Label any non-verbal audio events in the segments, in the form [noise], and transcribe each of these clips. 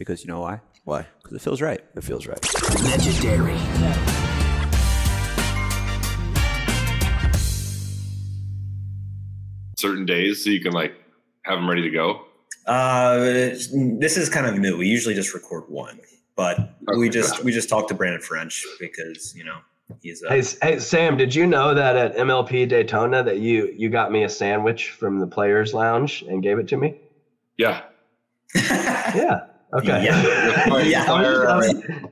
because you know why? Why? Because it feels right. It feels right. Legendary. certain days so you can like have them ready to go? Uh, this is kind of new. We usually just record one, but we Okay. just we just talked to Brandon French because you know he's uh, Hey, hey, Sam, did you know that at MLP Daytona that you you got me a sandwich from the Players Lounge and gave it to me? Yeah. [laughs] Yeah. Okay. Yeah. [laughs] Fire- Yeah. fire,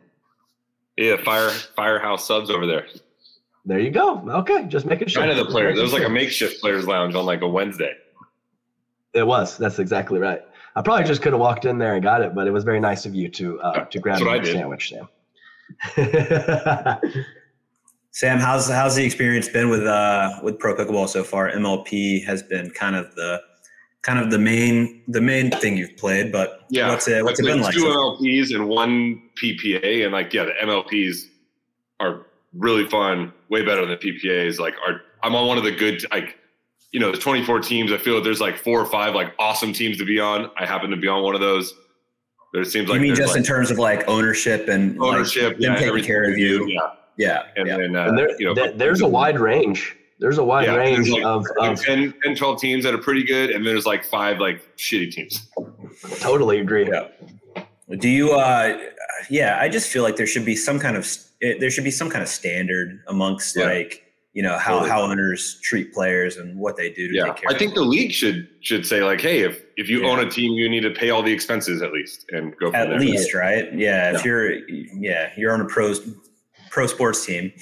yeah, fire firehouse subs over there. There you go. Okay, just making sure. Kind of the players. There was like a makeshift players lounge on like a Wednesday. It was. That's exactly right. I probably just could have walked in there and got it, but it was very nice of you to uh, to grab That's what me I a did. sandwich, Sam. [laughs] Sam. How's how's the experience been with uh with pro pickleball so far? MLP has been kind of the kind of the main the main thing you've played, but Yeah. what's it what's I it been played like? Two? MLPs and one PPA, and like yeah, the MLPs are really fun, way better than the PPAs. Like, are I'm on one of the good like, you know, the 24 teams. I feel like there's like four or five like awesome teams to be on. I happen to be on one of those. There seems like you mean there's, just in terms of like ownership and like, ownership, them yeah, taking care of you? yeah, Yeah, and yeah. then uh, and there, you know, there- there's a wide range. There's a wide Yeah, range like- of, like of 10, 10, 12 teams that are pretty good, and there's like five like shitty teams. totally agree. Yeah. Do you? uh Yeah, I just feel like there should be some kind of there should be some kind of standard amongst Yeah. like you know how Totally. how owners treat players and what they do to Yeah, take care. I think of the league should should say like, hey, if if you Yeah. own a team, you need to pay all the expenses at least, and go from at there. least right. Yeah, if you're yeah you're on a pro pro sports team,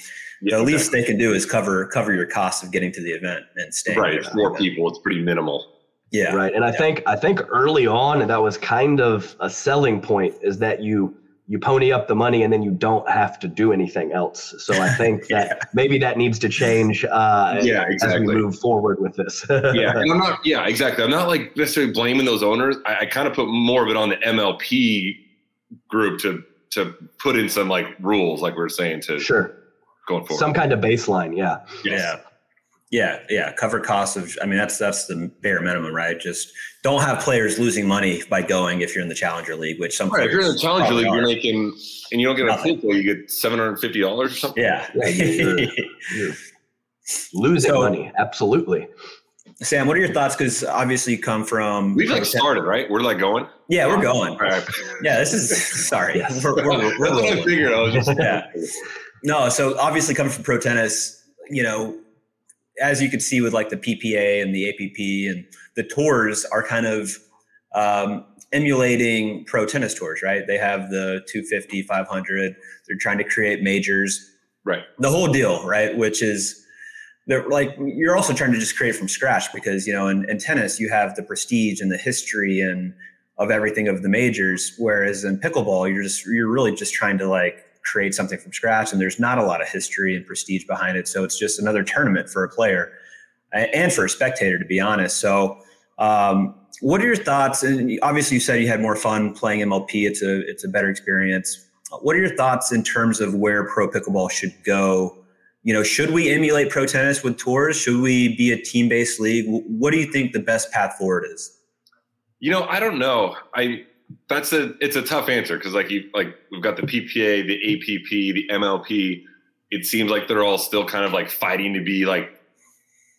Yeah, the least they can do is cover cover your costs of getting to the event and staying. right. there four people. It's pretty minimal. Yeah, Right. And I think I think early on that was kind of a selling point is that you you pony up the money and then you don't have to do anything else. So I think [laughs] that maybe that needs to change uh, Yeah, as we move forward with this. [laughs] Yeah, and I'm not. Yeah, exactly. I'm not like necessarily blaming those owners. I, I kind of put more of it on the MLP group to to put in some like rules, like we are saying, to sure. Going forward. Some kind of baseline. Yeah. Yes. Yeah. Yeah, yeah. Cover costs of I mean that's that's the bare minimum, right? Just don't have players losing money by going if you're in the challenger league, which some Right, if you're in the challenger probably league, you're making, and you don't get a Nothing. you get seven hundred fifty dollars or something. Yeah. Yeah, you're- you're losing So- money. Absolutely. Sam, what are your thoughts? Because obviously you come from We've like started, right? We're like going. Yeah, we're going. All right. Yeah, this is sorry. Yes. We're, we're, we're That's [laughs] what I figured. I was just yeah. [laughs] No, so obviously coming from pro tennis, you know, as you could see with like the PPA and the APP and the tours are kind of um, emulating pro tennis tours, right? They have the 250, 500. They're trying to create majors, right. the whole deal, right? Which is they're like you're also trying to just create from scratch because you know in, in tennis you have the prestige and the history and of everything of the majors, whereas in pickleball you're just you're really just trying to like create something from scratch and there's not a lot of history and prestige behind it. So it's just another tournament for a player and for a spectator, to be honest. So um, what are your thoughts? And obviously you said you had more fun playing MLP. It's a it's a better experience. What are your thoughts in terms of where pro pickleball should go? You know, should we emulate pro tennis with tours? Should we be a team based league? What do you think the best path forward is? You know, I don't know. I that's a it's a tough answer because like you like we've got the PPA, the APP, the MLP. It seems like they're all still kind of like fighting to be like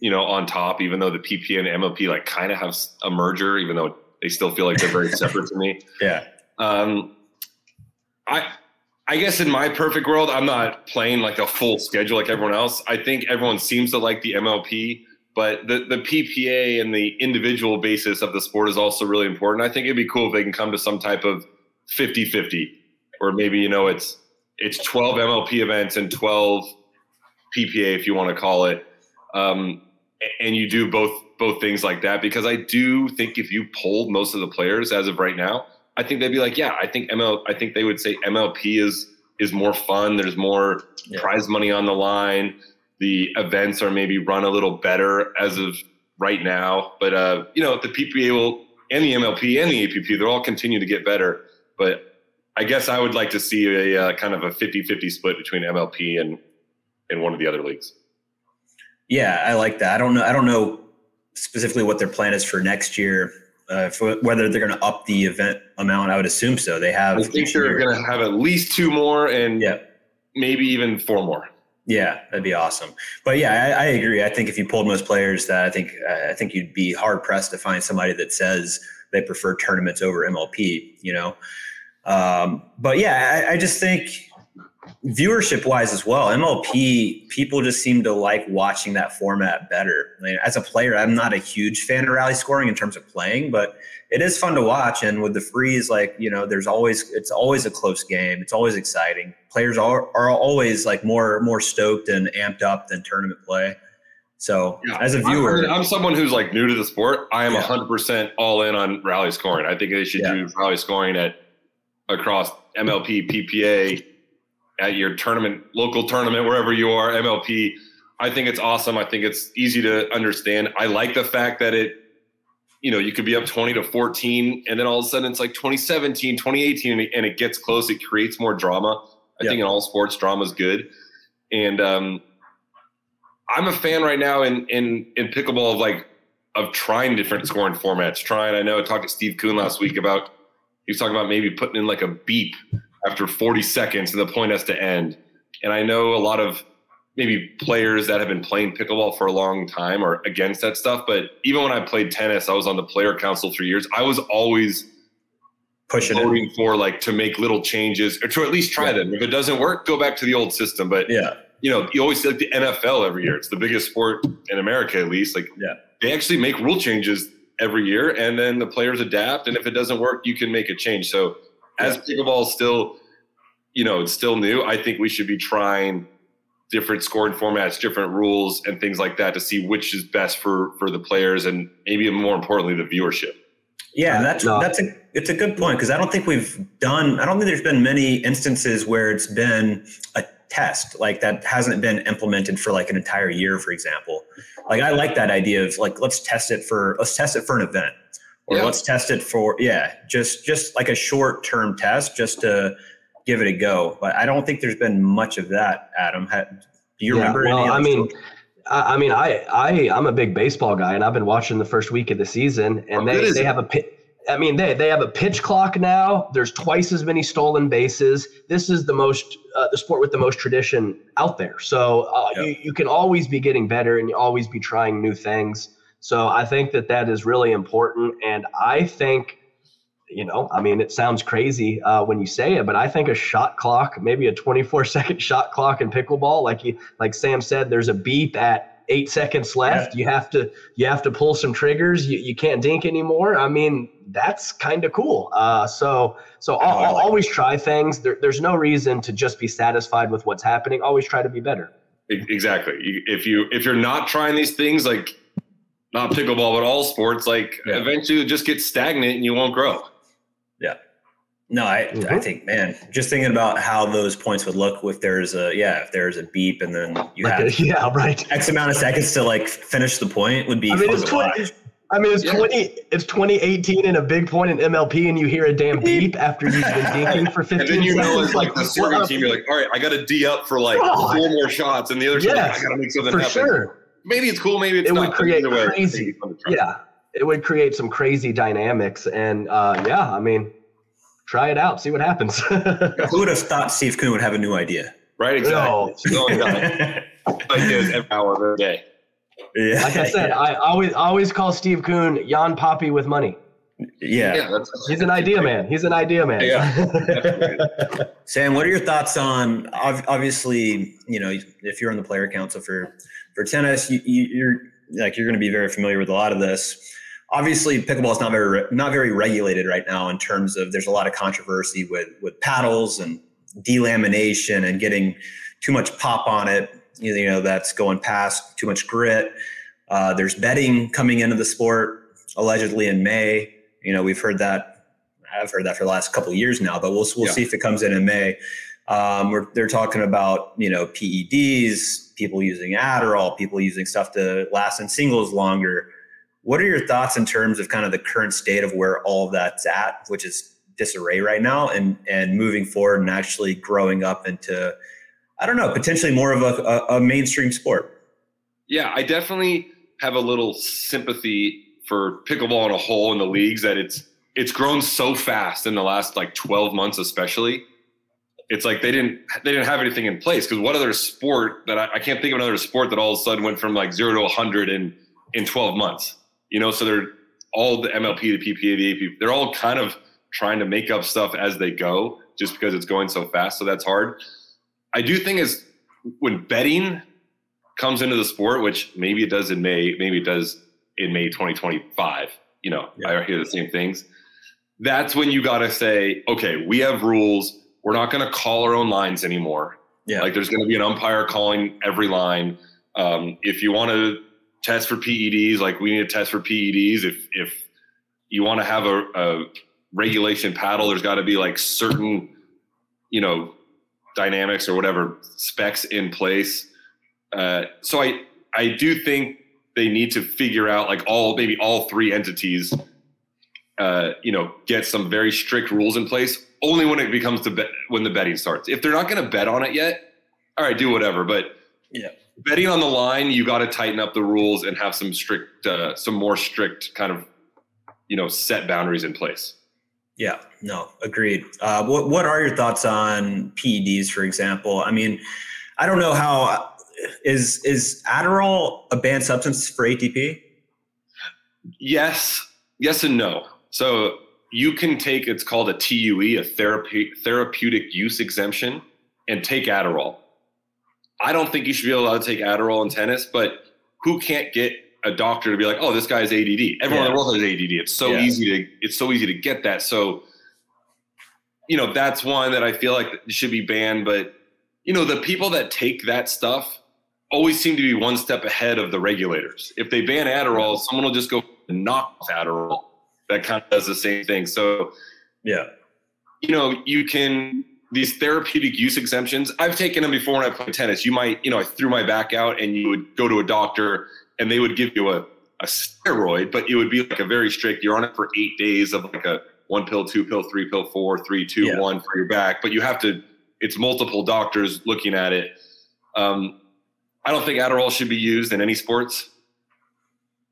you know on top, even though the PPA and MLP like kind of have a merger, even though they still feel like they're very separate to me. [laughs] Yeah. Um, I I guess in my perfect world, I'm not playing like a full schedule like everyone else. I think everyone seems to like the MLP, but the the PPA and the individual basis of the sport is also really important. I think it'd be cool if they can come to some type of 50-50 or maybe you know it's it's 12 MLP events and 12 PPA if you want to call it. Um, and you do both both things like that because I do think if you polled most of the players as of right now, I think they'd be like, yeah, I think ML, I think they would say MLP is is more fun. There's more Yeah. prize money on the line. The events are maybe run a little better as of right now, but uh, you know the PPA will and the MLP and the APP they're all continue to get better. But I guess I would like to see a uh, kind of a 50-50 split between MLP and and one of the other leagues. Yeah, I like that. I don't know. I don't know specifically what their plan is for next year. Uh, for whether they're going to up the event amount, I would assume so. They have. I think they're going to have at least two more and Yeah. maybe even four more. Yeah, that'd be awesome. But yeah, I, I agree. I think if you pulled most players, that I think I think you'd be hard pressed to find somebody that says they prefer tournaments over MLP. You know, um, but yeah, I, I just think viewership wise as well, MLP people just seem to like watching that format better. I mean, as a player, I'm not a huge fan of rally scoring in terms of playing, but it is fun to watch. And with the freeze, like you know, there's always it's always a close game. It's always exciting. Players are are always like more more stoked and amped up than tournament play. So Yeah. as a viewer, mean, I'm someone who's like new to the sport. I am Yeah. 100% all in on rally scoring. I think they should Yeah. do rally scoring at across MLP, PPA, at your tournament, local tournament, wherever you are, MLP. I think it's awesome. I think it's easy to understand. I like the fact that it, you know, you could be up 20 to 14, and then all of a sudden it's like 2017, 2018, and it, and it gets close. It creates more drama. I Yeah. think in all sports, drama is good. And um, I'm a fan right now in in in pickleball of like of trying different scoring formats. Trying, I know I talked to Steve Kuhn last week about he was talking about maybe putting in like a beep after 40 seconds and the point has to end. And I know a lot of maybe players that have been playing pickleball for a long time are against that stuff. But even when I played tennis, I was on the player council for years. I was always pushing it. for like to make little changes or to at least try Yeah. them. If it doesn't work, go back to the old system. But Yeah, you know, you always see like the NFL every year. It's the biggest sport in America, at least. Like, Yeah. they actually make rule changes every year, and then the players adapt. And if it doesn't work, you can make a change. So, as pickleball is still, you know, it's still new. I think we should be trying different scoring formats, different rules, and things like that to see which is best for for the players and maybe more importantly, the viewership. Yeah, uh, that's No. that's a it's a good point because I don't think we've done. I don't think there's been many instances where it's been a test like that hasn't been implemented for like an entire year, for example. Like I like that idea of like let's test it for let's test it for an event or Yeah. let's test it for yeah just just like a short term test just to give it a go. But I don't think there's been much of that. Adam, do you Yeah, remember? well, I mean? I, I mean, I, I, I'm a big baseball guy, and I've been watching the first week of the season, and How they, they it? have a pi- I mean, they, they have a pitch clock now. There's twice as many stolen bases. This is the most, uh, the sport with the most tradition out there. So uh, Yeah. you, you can always be getting better, and you always be trying new things. So I think that that is really important, and I think. You know, I mean, it sounds crazy uh, when you say it, but I think a shot clock, maybe a 24 [laughs] second shot clock in pickleball, like you, like Sam said, there's a beep at eight seconds left. You have to you have to pull some triggers. You, you can't dink anymore. I mean, that's kind of cool. Uh, so so I'll, I'll like always try things. There, there's no reason to just be satisfied with what's happening. Always try to be better. Exactly. If you if you're not trying these things, like not pickleball, but all sports, like Yeah. eventually you just get stagnant and you won't grow. Yeah. No, I, I Mhm. think, man, just thinking about how those points would look if there's a, yeah, if there's a beep and then you Like, have [laughs] yeah, right. X amount of seconds to like finish the point would be I mean, it's 20, watch. I mean, it's Yeah. twenty. It's 2018 and a big point in MLP, and you hear a damn beep after you've been [laughs] dinking for 15 And then you seconds. know, as like the serving team, you're like, all right, I got to D up for like God. [laughs] four more shots, and the other team, like, I got to make something for happen. sure. Maybe it's cool, maybe it's It not. would create either way, it's crazy- fun to try. Yeah, it would create some crazy dynamics, and uh, yeah, I mean, try it out, see what happens. [laughs] Who would have thought Steve Kuhn would have a new idea? Right, exactly. No. No, no. Ideas every hour of the day. yeah. like I said, I always always call Steve Kuhn Jan Poppy with money. yeah. Yeah, that's He's an idea man. He's an idea man. Yeah. [laughs] Sam, what are your thoughts on obviously, you know, if you're on the player council for for tennis, you, you, you're like you're going to be very familiar with a lot of this. Obviously, pickleball is not very not very regulated right now in terms of there's a lot of controversy with with paddles and delamination and getting too much pop on it. You know, that's going past too much grit. Uh, there's betting coming into the sport allegedly in May. You know, we've heard that. I've heard that for the last couple of years now, but we'll we'll Yeah. see if it comes in in May. Um, we're, they're talking about you know PEDs, people using Adderall, people using stuff to last in singles longer. What are your thoughts in terms of kind of the current state of where all of that's at, which is disarray right now, and and moving forward and actually growing up into, I don't know, potentially more of a, a, a mainstream sport. Yeah, I definitely have a little sympathy for pickleball in a whole in the leagues that it's it's grown so fast in the last like 12 months, especially. It's like they didn't they didn't have anything in place because what other sport that I, I can't think of another sport that all of a sudden went from like zero to 100 in in 12 months. You know, so they're all the MLP, the PPA, the AP, they're all kind of trying to make up stuff as they go just because it's going so fast. So that's hard. I do think is when betting comes into the sport, which maybe it does in May, maybe it does in May 2025. You know, yeah. I hear the same things. That's when you got to say, okay, we have rules. We're not going to call our own lines anymore. Yeah. Like there's going to be an umpire calling every line. Um, if you want to test for PEDs, like we need to test for PEDs. If if you want to have a, a regulation paddle, there's got to be like certain, you know, dynamics or whatever specs in place. Uh, so I I do think they need to figure out like all maybe all three entities, uh, you know, get some very strict rules in place. Only when it becomes the bet when the betting starts. If they're not going to bet on it yet, all right, do whatever. But yeah, betting on the line, you got to tighten up the rules and have some strict, uh, some more strict kind of, you know, set boundaries in place. Yeah, no, agreed. Uh, what what are your thoughts on PEDs, for example? I mean, I don't know how is is Adderall a banned substance for ATP? Yes, yes, and no. So you can take it's called a TUE, a therapy therapeutic use exemption, and take Adderall. I don't think you should be allowed to take Adderall in tennis, but who can't get a doctor to be like, oh, this guy's ADD. Everyone yeah. in the world has ADD. It's so yeah. easy to it's so easy to get that. So, you know, that's one that I feel like should be banned. But you know, the people that take that stuff always seem to be one step ahead of the regulators. If they ban Adderall, someone will just go knock Adderall. That kind of does the same thing. So, yeah, you know, you can these therapeutic use exemptions. I've taken them before when I played tennis. You might, you know, I threw my back out, and you would go to a doctor and they would give you a, a steroid, but it would be like a very strict, you're on it for eight days of like a one pill, two pill, three pill, four, three, two, yeah. one for your back. But you have to, it's multiple doctors looking at it. Um, I don't think Adderall should be used in any sports.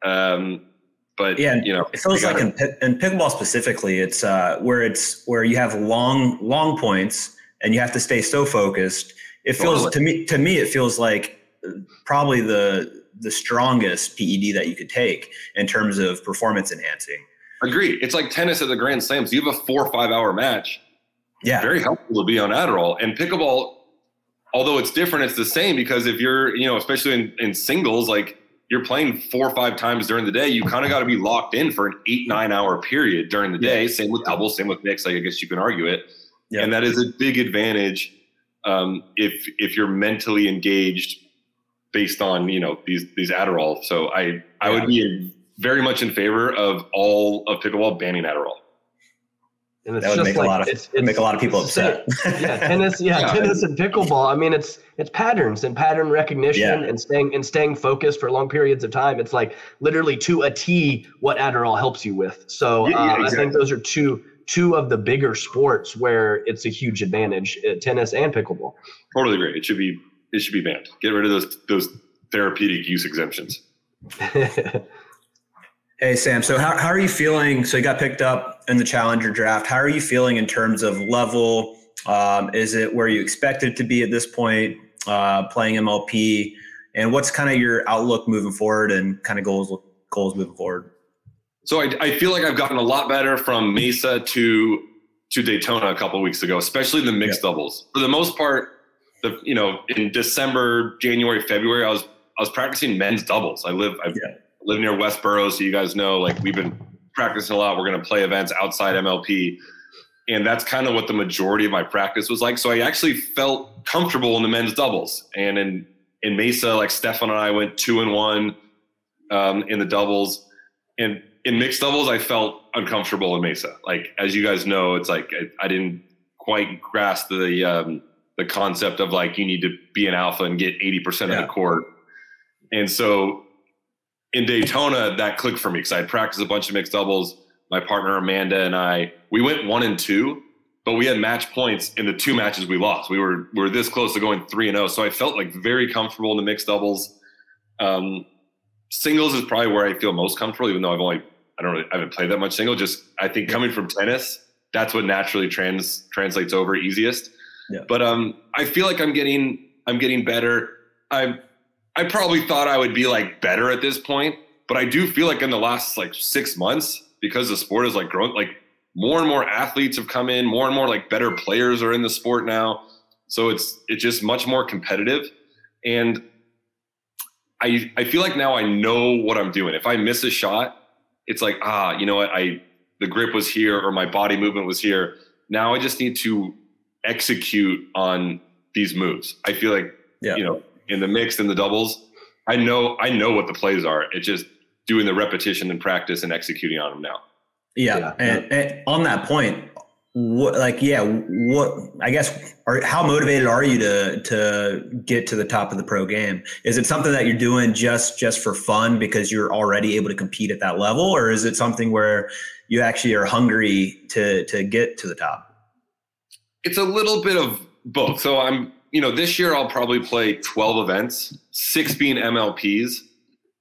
Um, but yeah, you know, it feels like in, in, pickleball specifically, it's uh, where it's where you have long, long points and you have to stay so focused. It feels to me, to me, it feels like probably the the strongest PED that you could take in terms of performance enhancing. Agreed. It's like tennis at the Grand Slams. You have a four or five hour match. Yeah. Very helpful to be on Adderall. And pickleball, although it's different, it's the same because if you're, you know, especially in, in singles, like you're playing four or five times during the day, you kind of got to be locked in for an eight, nine hour period during the day. Yeah. Same with doubles, same with mix. Like I guess you can argue it. Yeah. And that is a big advantage um, if if you're mentally engaged based on you know these these Adderall. So I I would be very much in favor of all of pickleball banning Adderall. And that would make like, a lot of it's, it's, make a lot of people upset. yeah, [laughs] tennis, yeah, yeah, tennis and pickleball. I mean, it's it's patterns and pattern recognition yeah. and staying and staying focused for long periods of time. It's like literally to a T what Adderall helps you with. So yeah, uh, exactly. I think those are two two of the bigger sports where it's a huge advantage: uh, tennis and pickleball. Totally agree. It should be it should be banned. Get rid of those those therapeutic use exemptions. [laughs] hey Sam, so how, how are you feeling? So you got picked up in the challenger draft. How are you feeling in terms of level? Um, is it where you expected to be at this point, uh, playing MLP? And what's kind of your outlook moving forward and kind of goals goals moving forward? So I, I feel like I've gotten a lot better from Mesa to to Daytona a couple weeks ago, especially the mixed yeah. doubles. For the most part, the you know in December, January, February, I was I was practicing men's doubles. I live I yeah. live near Westboro, so you guys know like we've been practicing a lot. We're going to play events outside MLP, and that's kind of what the majority of my practice was like. So I actually felt comfortable in the men's doubles, and in in Mesa, like Stefan and I went two and one um, in the doubles, and in mixed doubles, I felt uncomfortable in Mesa. Like as you guys know, it's like I, I didn't quite grasp the um, the concept of like you need to be an alpha and get 80% yeah. of the court. And so in Daytona, that clicked for me because I practiced a bunch of mixed doubles. My partner Amanda and I, we went one and two, but we had match points in the two matches we lost. We were we were this close to going three and zero, oh. so I felt like very comfortable in the mixed doubles. Um, singles is probably where I feel most comfortable, even though I've only I don't really I haven't played that much single. Just I think coming from tennis, that's what naturally trans translates over easiest. Yeah. But um, I feel like I'm getting I'm getting better. I I probably thought I would be like better at this point, but I do feel like in the last like six months, because the sport is like growing, like more and more athletes have come in, more and more like better players are in the sport now. So it's it's just much more competitive. And I I feel like now I know what I'm doing. If I miss a shot, it's like, ah, you know what, I the grip was here or my body movement was here. Now I just need to execute on these moves. I feel like Yeah. you know, in the mixed and the doubles, I know I know what the plays are. It's just doing the repetition and practice and executing on them now. Yeah, Yeah. And, and on that point, what like yeah, what I guess are how motivated are you to to get to the top of the pro game? Is it something that you're doing just just for fun because you're already able to compete at that level, or is it something where you actually are hungry to to get to the top? It's a little bit of both. So I'm, you know, this year I'll probably play 12 events, six being MLPs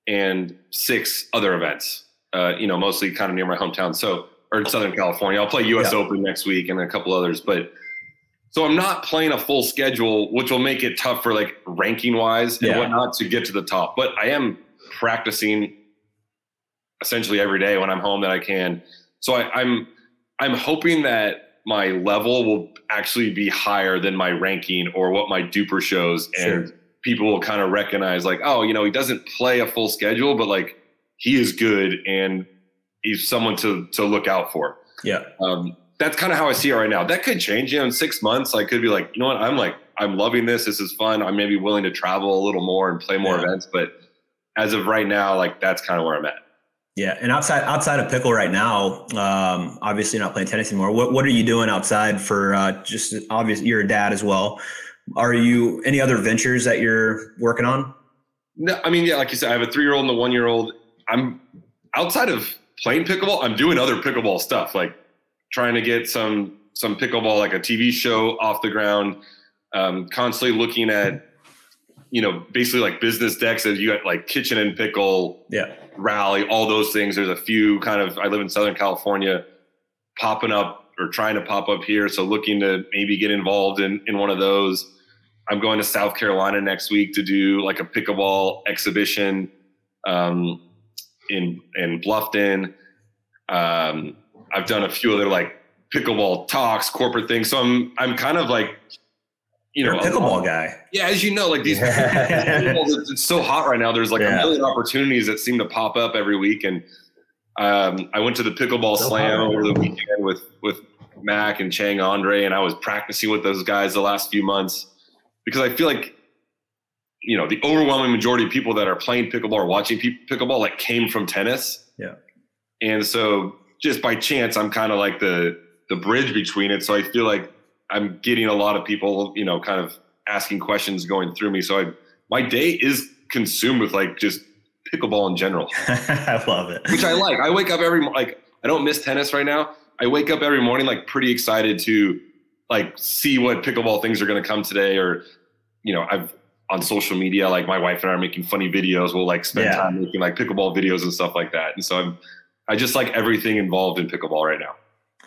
and six other events. Uh, you know, mostly kind of near my hometown. So or in Southern California. I'll play US Yeah. Open next week and a couple others, but so I'm not playing a full schedule, which will make it tough for like ranking wise and Yeah. whatnot to get to the top. But I am practicing essentially every day when I'm home that I can. So I, I'm I'm hoping that my level will actually be higher than my ranking or what my DUPR shows, and people will kind of recognize like, oh, you know, he doesn't play a full schedule, but like he is good and he's someone to to look out for. Yeah, Um, that's kind of how I see it right now. That could change. You know, in six months, I could be like, you know what, I'm like, I'm loving this. This is fun. I'm maybe willing to travel a little more and play more Yeah. events, but as of right now, like that's kind of where I'm at. Yeah. And outside outside of pickle right now, um, obviously not playing tennis anymore. What what are you doing outside for uh, just obvious? You're a dad as well. Are you any other ventures that you're working on? No, I mean, yeah, like you said, I have a three year old and a one year old. I'm outside of playing pickleball, I'm doing other pickleball stuff, like trying to get some some pickleball, like a TV show off the ground. Um, constantly looking at, you know, basically like business decks that you got like kitchen and pickle, Yeah. Rally, all those things. There's a few kind of. I live in Southern California, popping up or trying to pop up here. So looking to maybe get involved in in one of those. I'm going to South Carolina next week to do like a pickleball exhibition um, in in Bluffton. Um, I've done a few other like pickleball talks, corporate things. So I'm I'm kind of like, you You're know, a pickleball guy. yeah, as you know, like these, [laughs] it's so hot right now. There's like Yeah. a million opportunities that seem to pop up every week, and um, I went to the pickleball So slam hot over the weekend with with Mac and Chang Andre, and I was practicing with those guys the last few months because I feel like you know the overwhelming majority of people that are playing pickleball or watching pickleball like came from tennis. Yeah. and so just by chance, I'm kind of like the the bridge between it. So I feel like I'm getting a lot of people, you know, kind of asking questions going through me. So I, my day is consumed with like just pickleball in general, [laughs] I love it. which I like. I wake up every like I don't miss tennis right now. I wake up every morning like pretty excited to like see what pickleball things are going to come today, or you know, I've on social media like my wife and I are making funny videos. We'll like spend Yeah. time making like pickleball videos and stuff like that. And so I'm I just like everything involved in pickleball right now.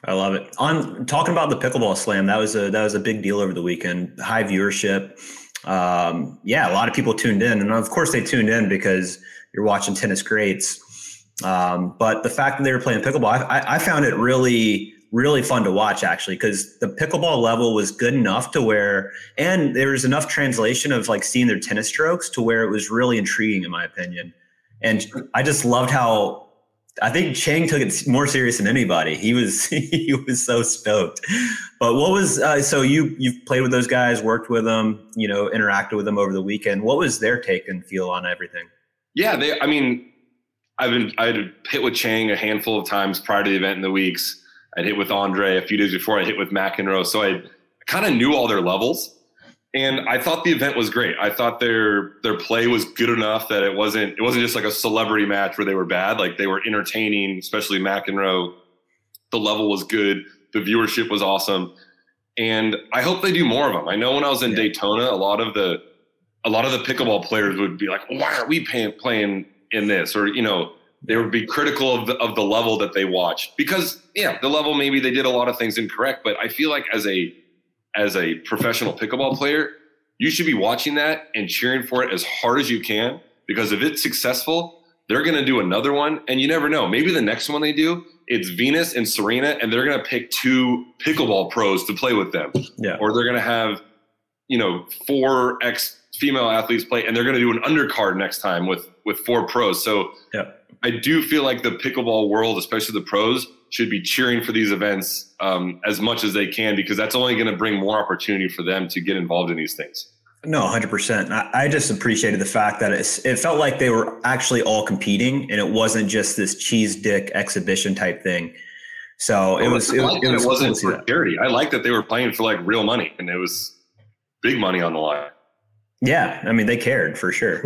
I love it. On talking about the pickleball slam, that was a that was a big deal over the weekend. High viewership. Um, yeah, a lot of people tuned in, and of course they tuned in because you're watching tennis greats. Um, but the fact that they were playing pickleball, I, I- found it really really fun to watch actually because the pickleball level was good enough to where and there was enough translation of like seeing their tennis strokes to where it was really intriguing in my opinion and i just loved how I think Chang took it more serious than anybody. He was [laughs] he was so stoked. But what was uh, so you you've played with those guys, worked with them, you know, interacted with them over the weekend. What was their take and feel on everything? Yeah, they. I mean, I've been I had hit with Chang a handful of times prior to the event in the weeks. I'd hit with Andre a few days before. I hit with McEnroe, so I kind of knew all their levels, and I thought the event was great. I thought their their play was good enough that it wasn't it wasn't just like a celebrity match where they were bad. Like they were entertaining, especially McEnroe. The level was good. The viewership was awesome, and I hope they do more of them. I know when I was in Yeah. Daytona, a lot of the a lot of the pickleball players would be like, "Why are we paying, playing in this, or you know, they would be critical of the of the level that they watched because yeah, the level maybe they did a lot of things incorrect, but I feel like as a as a professional pickleball player, you should be watching that and cheering for it as hard as you can because if it's successful, they're going to do another one, and you never know. Maybe the next one they do, it's Venus and Serena, and they're going to pick two pickleball pros to play with them, Yeah. or they're going to have you know four ex female athletes play, and they're going to do an undercard next time with with four pros. So Yeah. I do feel like the pickleball world, especially the pros, should be cheering for these events um, as much as they can because that's only going to bring more opportunity for them to get involved in these things. No, 100%. I, I just appreciated the fact that it's, it felt like they were actually all competing and it wasn't just this cheese dick exhibition type thing. So it was, I it, was, it, was, it wasn't see for that. charity. I like that they were playing for like real money and it was big money on the line. Yeah. I mean, they cared for sure.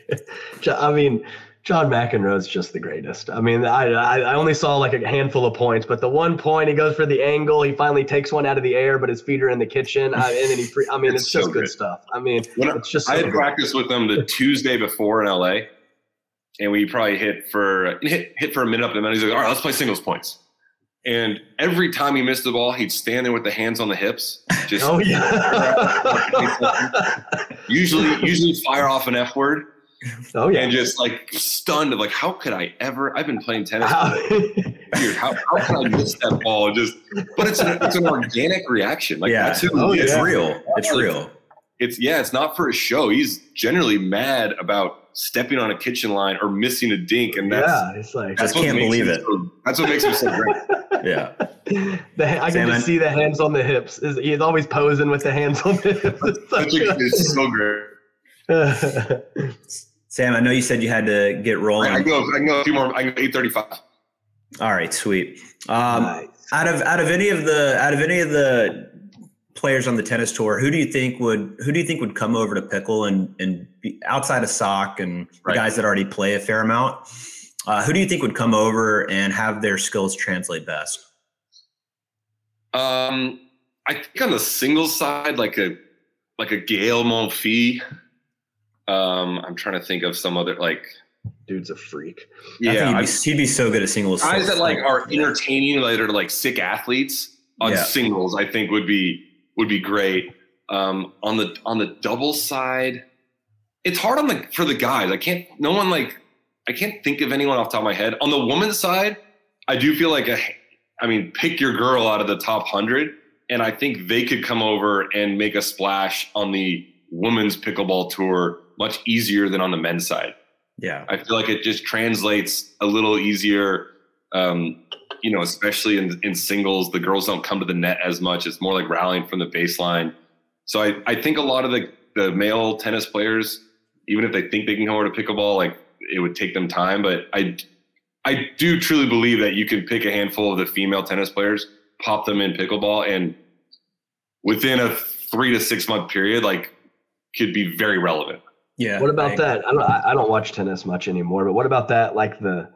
[laughs] I mean, John McEnroe's just the greatest. I mean, I, I I only saw like a handful of points, but the one point he goes for the angle, he finally takes one out of the air, but his feet are in the kitchen, I, and then he. Free, I mean, It's it's, just so good good. stuff. I mean, When it's just. I so had good. practiced with them the [laughs] Tuesday before in LA, and we probably hit for hit, hit for a minute up, and then he's like, "All right, let's play singles points." And every time he missed the ball, he'd stand there with the hands on the hips, just Oh yeah. [laughs] usually usually fire off an F word, [laughs] oh yeah. and just like stunned of like, how could I ever? I've been playing tennis How- for [laughs] years. How, how can I miss that ball? Just, but it's an, it's an organic reaction. Like Yeah. that's who Oh. It's yeah. real. It's real. It's yeah, it's not for a show. He's generally mad about stepping on a kitchen line or missing a dink, and that's yeah, it's like that's Just what can't makes believe him it. So, that's what makes him so great. [laughs] Yeah. the, ha- I can Sam, just I- see the hands on the hips. Is he's always posing with the hands on the hips. It's Such such a, it's so great. A- [laughs] Sam, I know you said you had to get rolling. I can go. I can go a few more. I can go eight thirty-five. All right, sweet. Um, Nice. out of out of any of the out of any of the players on the tennis tour, who do you think would who do you think would come over to pickle and and be outside of Sock and the Right. guys that already play a fair amount? Uh, who do you think would come over and have their skills translate best? Um, I think on the single side, like a like a Gael Monfils. Um, I'm trying to think of some other like Dude's a freak. I yeah, think he'd I- be, he'd be so good at singles. guys that like are entertaining, that are like sick athletes on Yeah. singles. I think would be would be great. Um, on the on the double side, it's hard on the for the guys. I can't. No one like I can't think of anyone off the top of my head. On the woman's side, I do feel like a. I mean, pick your girl out of the top hundred, and I think they could come over and make a splash on the women's pickleball tour much easier than on the men's side. Yeah. I feel like it just translates a little easier. Um, you know, especially in in singles, the girls don't come to the net as much. It's more like rallying from the baseline. So I, I think a lot of the, the male tennis players, even if they think they can come over to pickleball, like it would take them time. But I I do truly believe that you can pick a handful of the female tennis players, pop them in pickleball, and within a three to six month period, like could be very relevant. Yeah. What about I- that? I don't. I I don't watch tennis much anymore. But what about that? Like the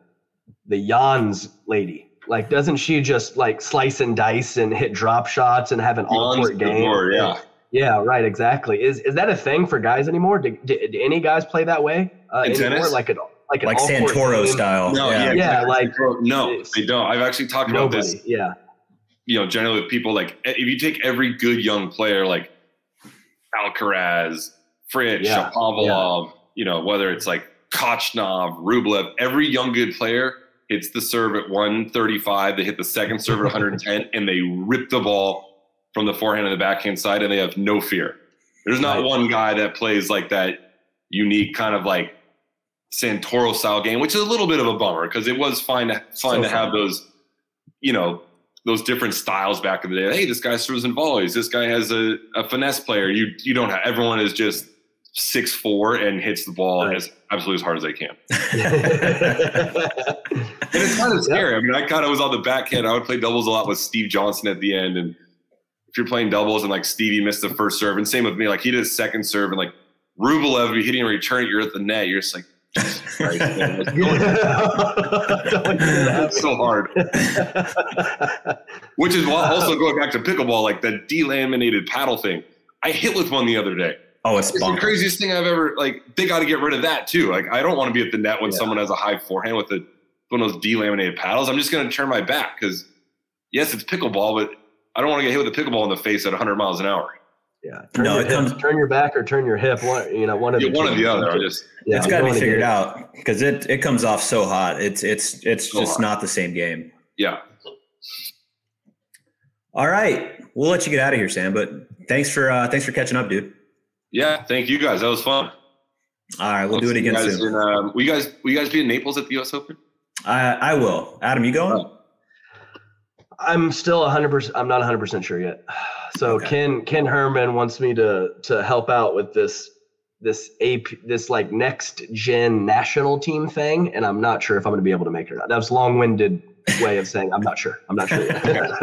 the Jans lady. Like, doesn't she just like slice and dice and hit drop shots and have an all court game? Jabeur, yeah. Yeah, right. Exactly. Is is that a thing for guys anymore? Do, do, do any guys play that way uh, In anymore? tennis? Like an like an Like all-court Santoro game? style. No, yeah, yeah. Yeah, like- no, they don't. I've actually talked about this. Yeah. You know, generally with people like if you take every good young player like Alcaraz, Fritz, Yeah, Shapovalov, you know, whether it's like Khachanov, Rublev, every young good player hits the serve at 135. They hit the second serve at 110, [laughs] and they rip the ball from the forehand and the backhand side, and they have no fear. There's not Right. one guy that plays like that unique kind of like Santoro style game, which is a little bit of a bummer because it was fine to fun So to have those, you know, those different styles back in the day. Hey, this guy throws in volleys. This guy has a, a finesse player. You you don't have everyone is just six four and hits the ball Right. as absolutely as hard as they can. [laughs] And it's kind of scary. I mean, I kind of was on the backhand. I would play doubles a lot with Steve Johnson at the end. And if you're playing doubles and like Stevie missed the first serve, and same with me, like he did his second serve, and like Rublev would be hitting a return, you're at the net. You're just like, Jesus Christ, man, what's [laughs] going on? [laughs] Don't do that. It's so hard. [laughs] Which is also going back to pickleball, like the delaminated paddle thing. I hit with one the other day. Oh, it's, It's the craziest thing I've ever like. They got to get rid of that too. Like I don't want to be at the net when Yeah. someone has a high forehand with a, one of those delaminated paddles. I'm just going to turn my back because yes, it's pickleball, but I don't want to get hit with a pickleball in the face at 100 miles an hour. Yeah. Turn No, it hip- comes- turn your back or turn your hip. One, you know, one of Yeah, the one two. or the other. I just Yeah, it's you got to be figured get- out because it it comes off so hot. It's it's it's So just hot. not the same game. yeah. All right, we'll let you get out of here, Sam. But thanks for uh, thanks for catching up, dude. Yeah, thank you guys. That was fun. All right, we'll do it again soon. in, um, will you guys will you guys be in Naples at the U.S. Open? I I will. Adam, you going? Oh. I'm still 100%. I'm not 100% sure yet. [sighs] So Okay. Ken Ken Herman wants me to to help out with this this AP this like next gen national team thing, and I'm not sure if I'm going to be able to make it or not. That was long winded way of saying I'm not sure. I'm not sure yet. [laughs]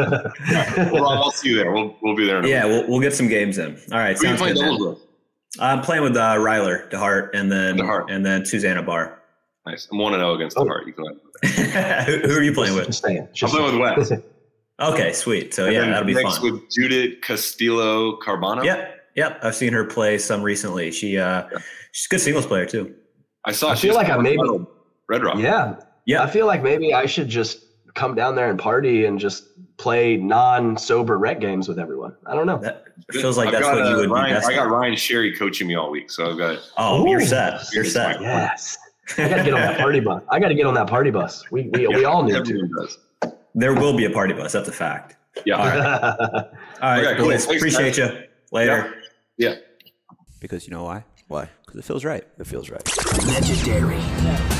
well, I'll see you there. We'll we'll be there. In a Yeah, we'll we'll get some games in. All right, Who are you sounds playing good. doubles with? I'm playing with uh, Ryler DeHart and then DeHart. and then Susanna Barr. Nice. I'm one and zero against Oh. DeHart. You can. [laughs] who, who are you playing with? Just saying. I'm playing with Wes. [laughs] Okay, sweet. So And yeah, that'll be next fun. with Judith Castillo Carbano. Yep, yep. I've seen her play some recently. She uh, she's a good singles player too. I saw. I she feel like I won maybe- Red Rock. yeah. Yeah. I feel like maybe I should just come down there and party and just play non sober rec games with everyone. I don't know. That feels like I've that's got, what you uh, would Ryan, be best. I got at. Ryan Sherry coaching me all week, so I've got. Oh, you're set. You're set. Yes. I gotta get on that party bus. I gotta get on that party bus. We we, [laughs] we all need to. Everyone does. There will be a party bus. That's a fact. Yeah. All right. [laughs] All right, Okay, cool. Thanks, Appreciate you. Later. Yeah. Because you know why? Why? Because it feels right. It feels right. Legendary.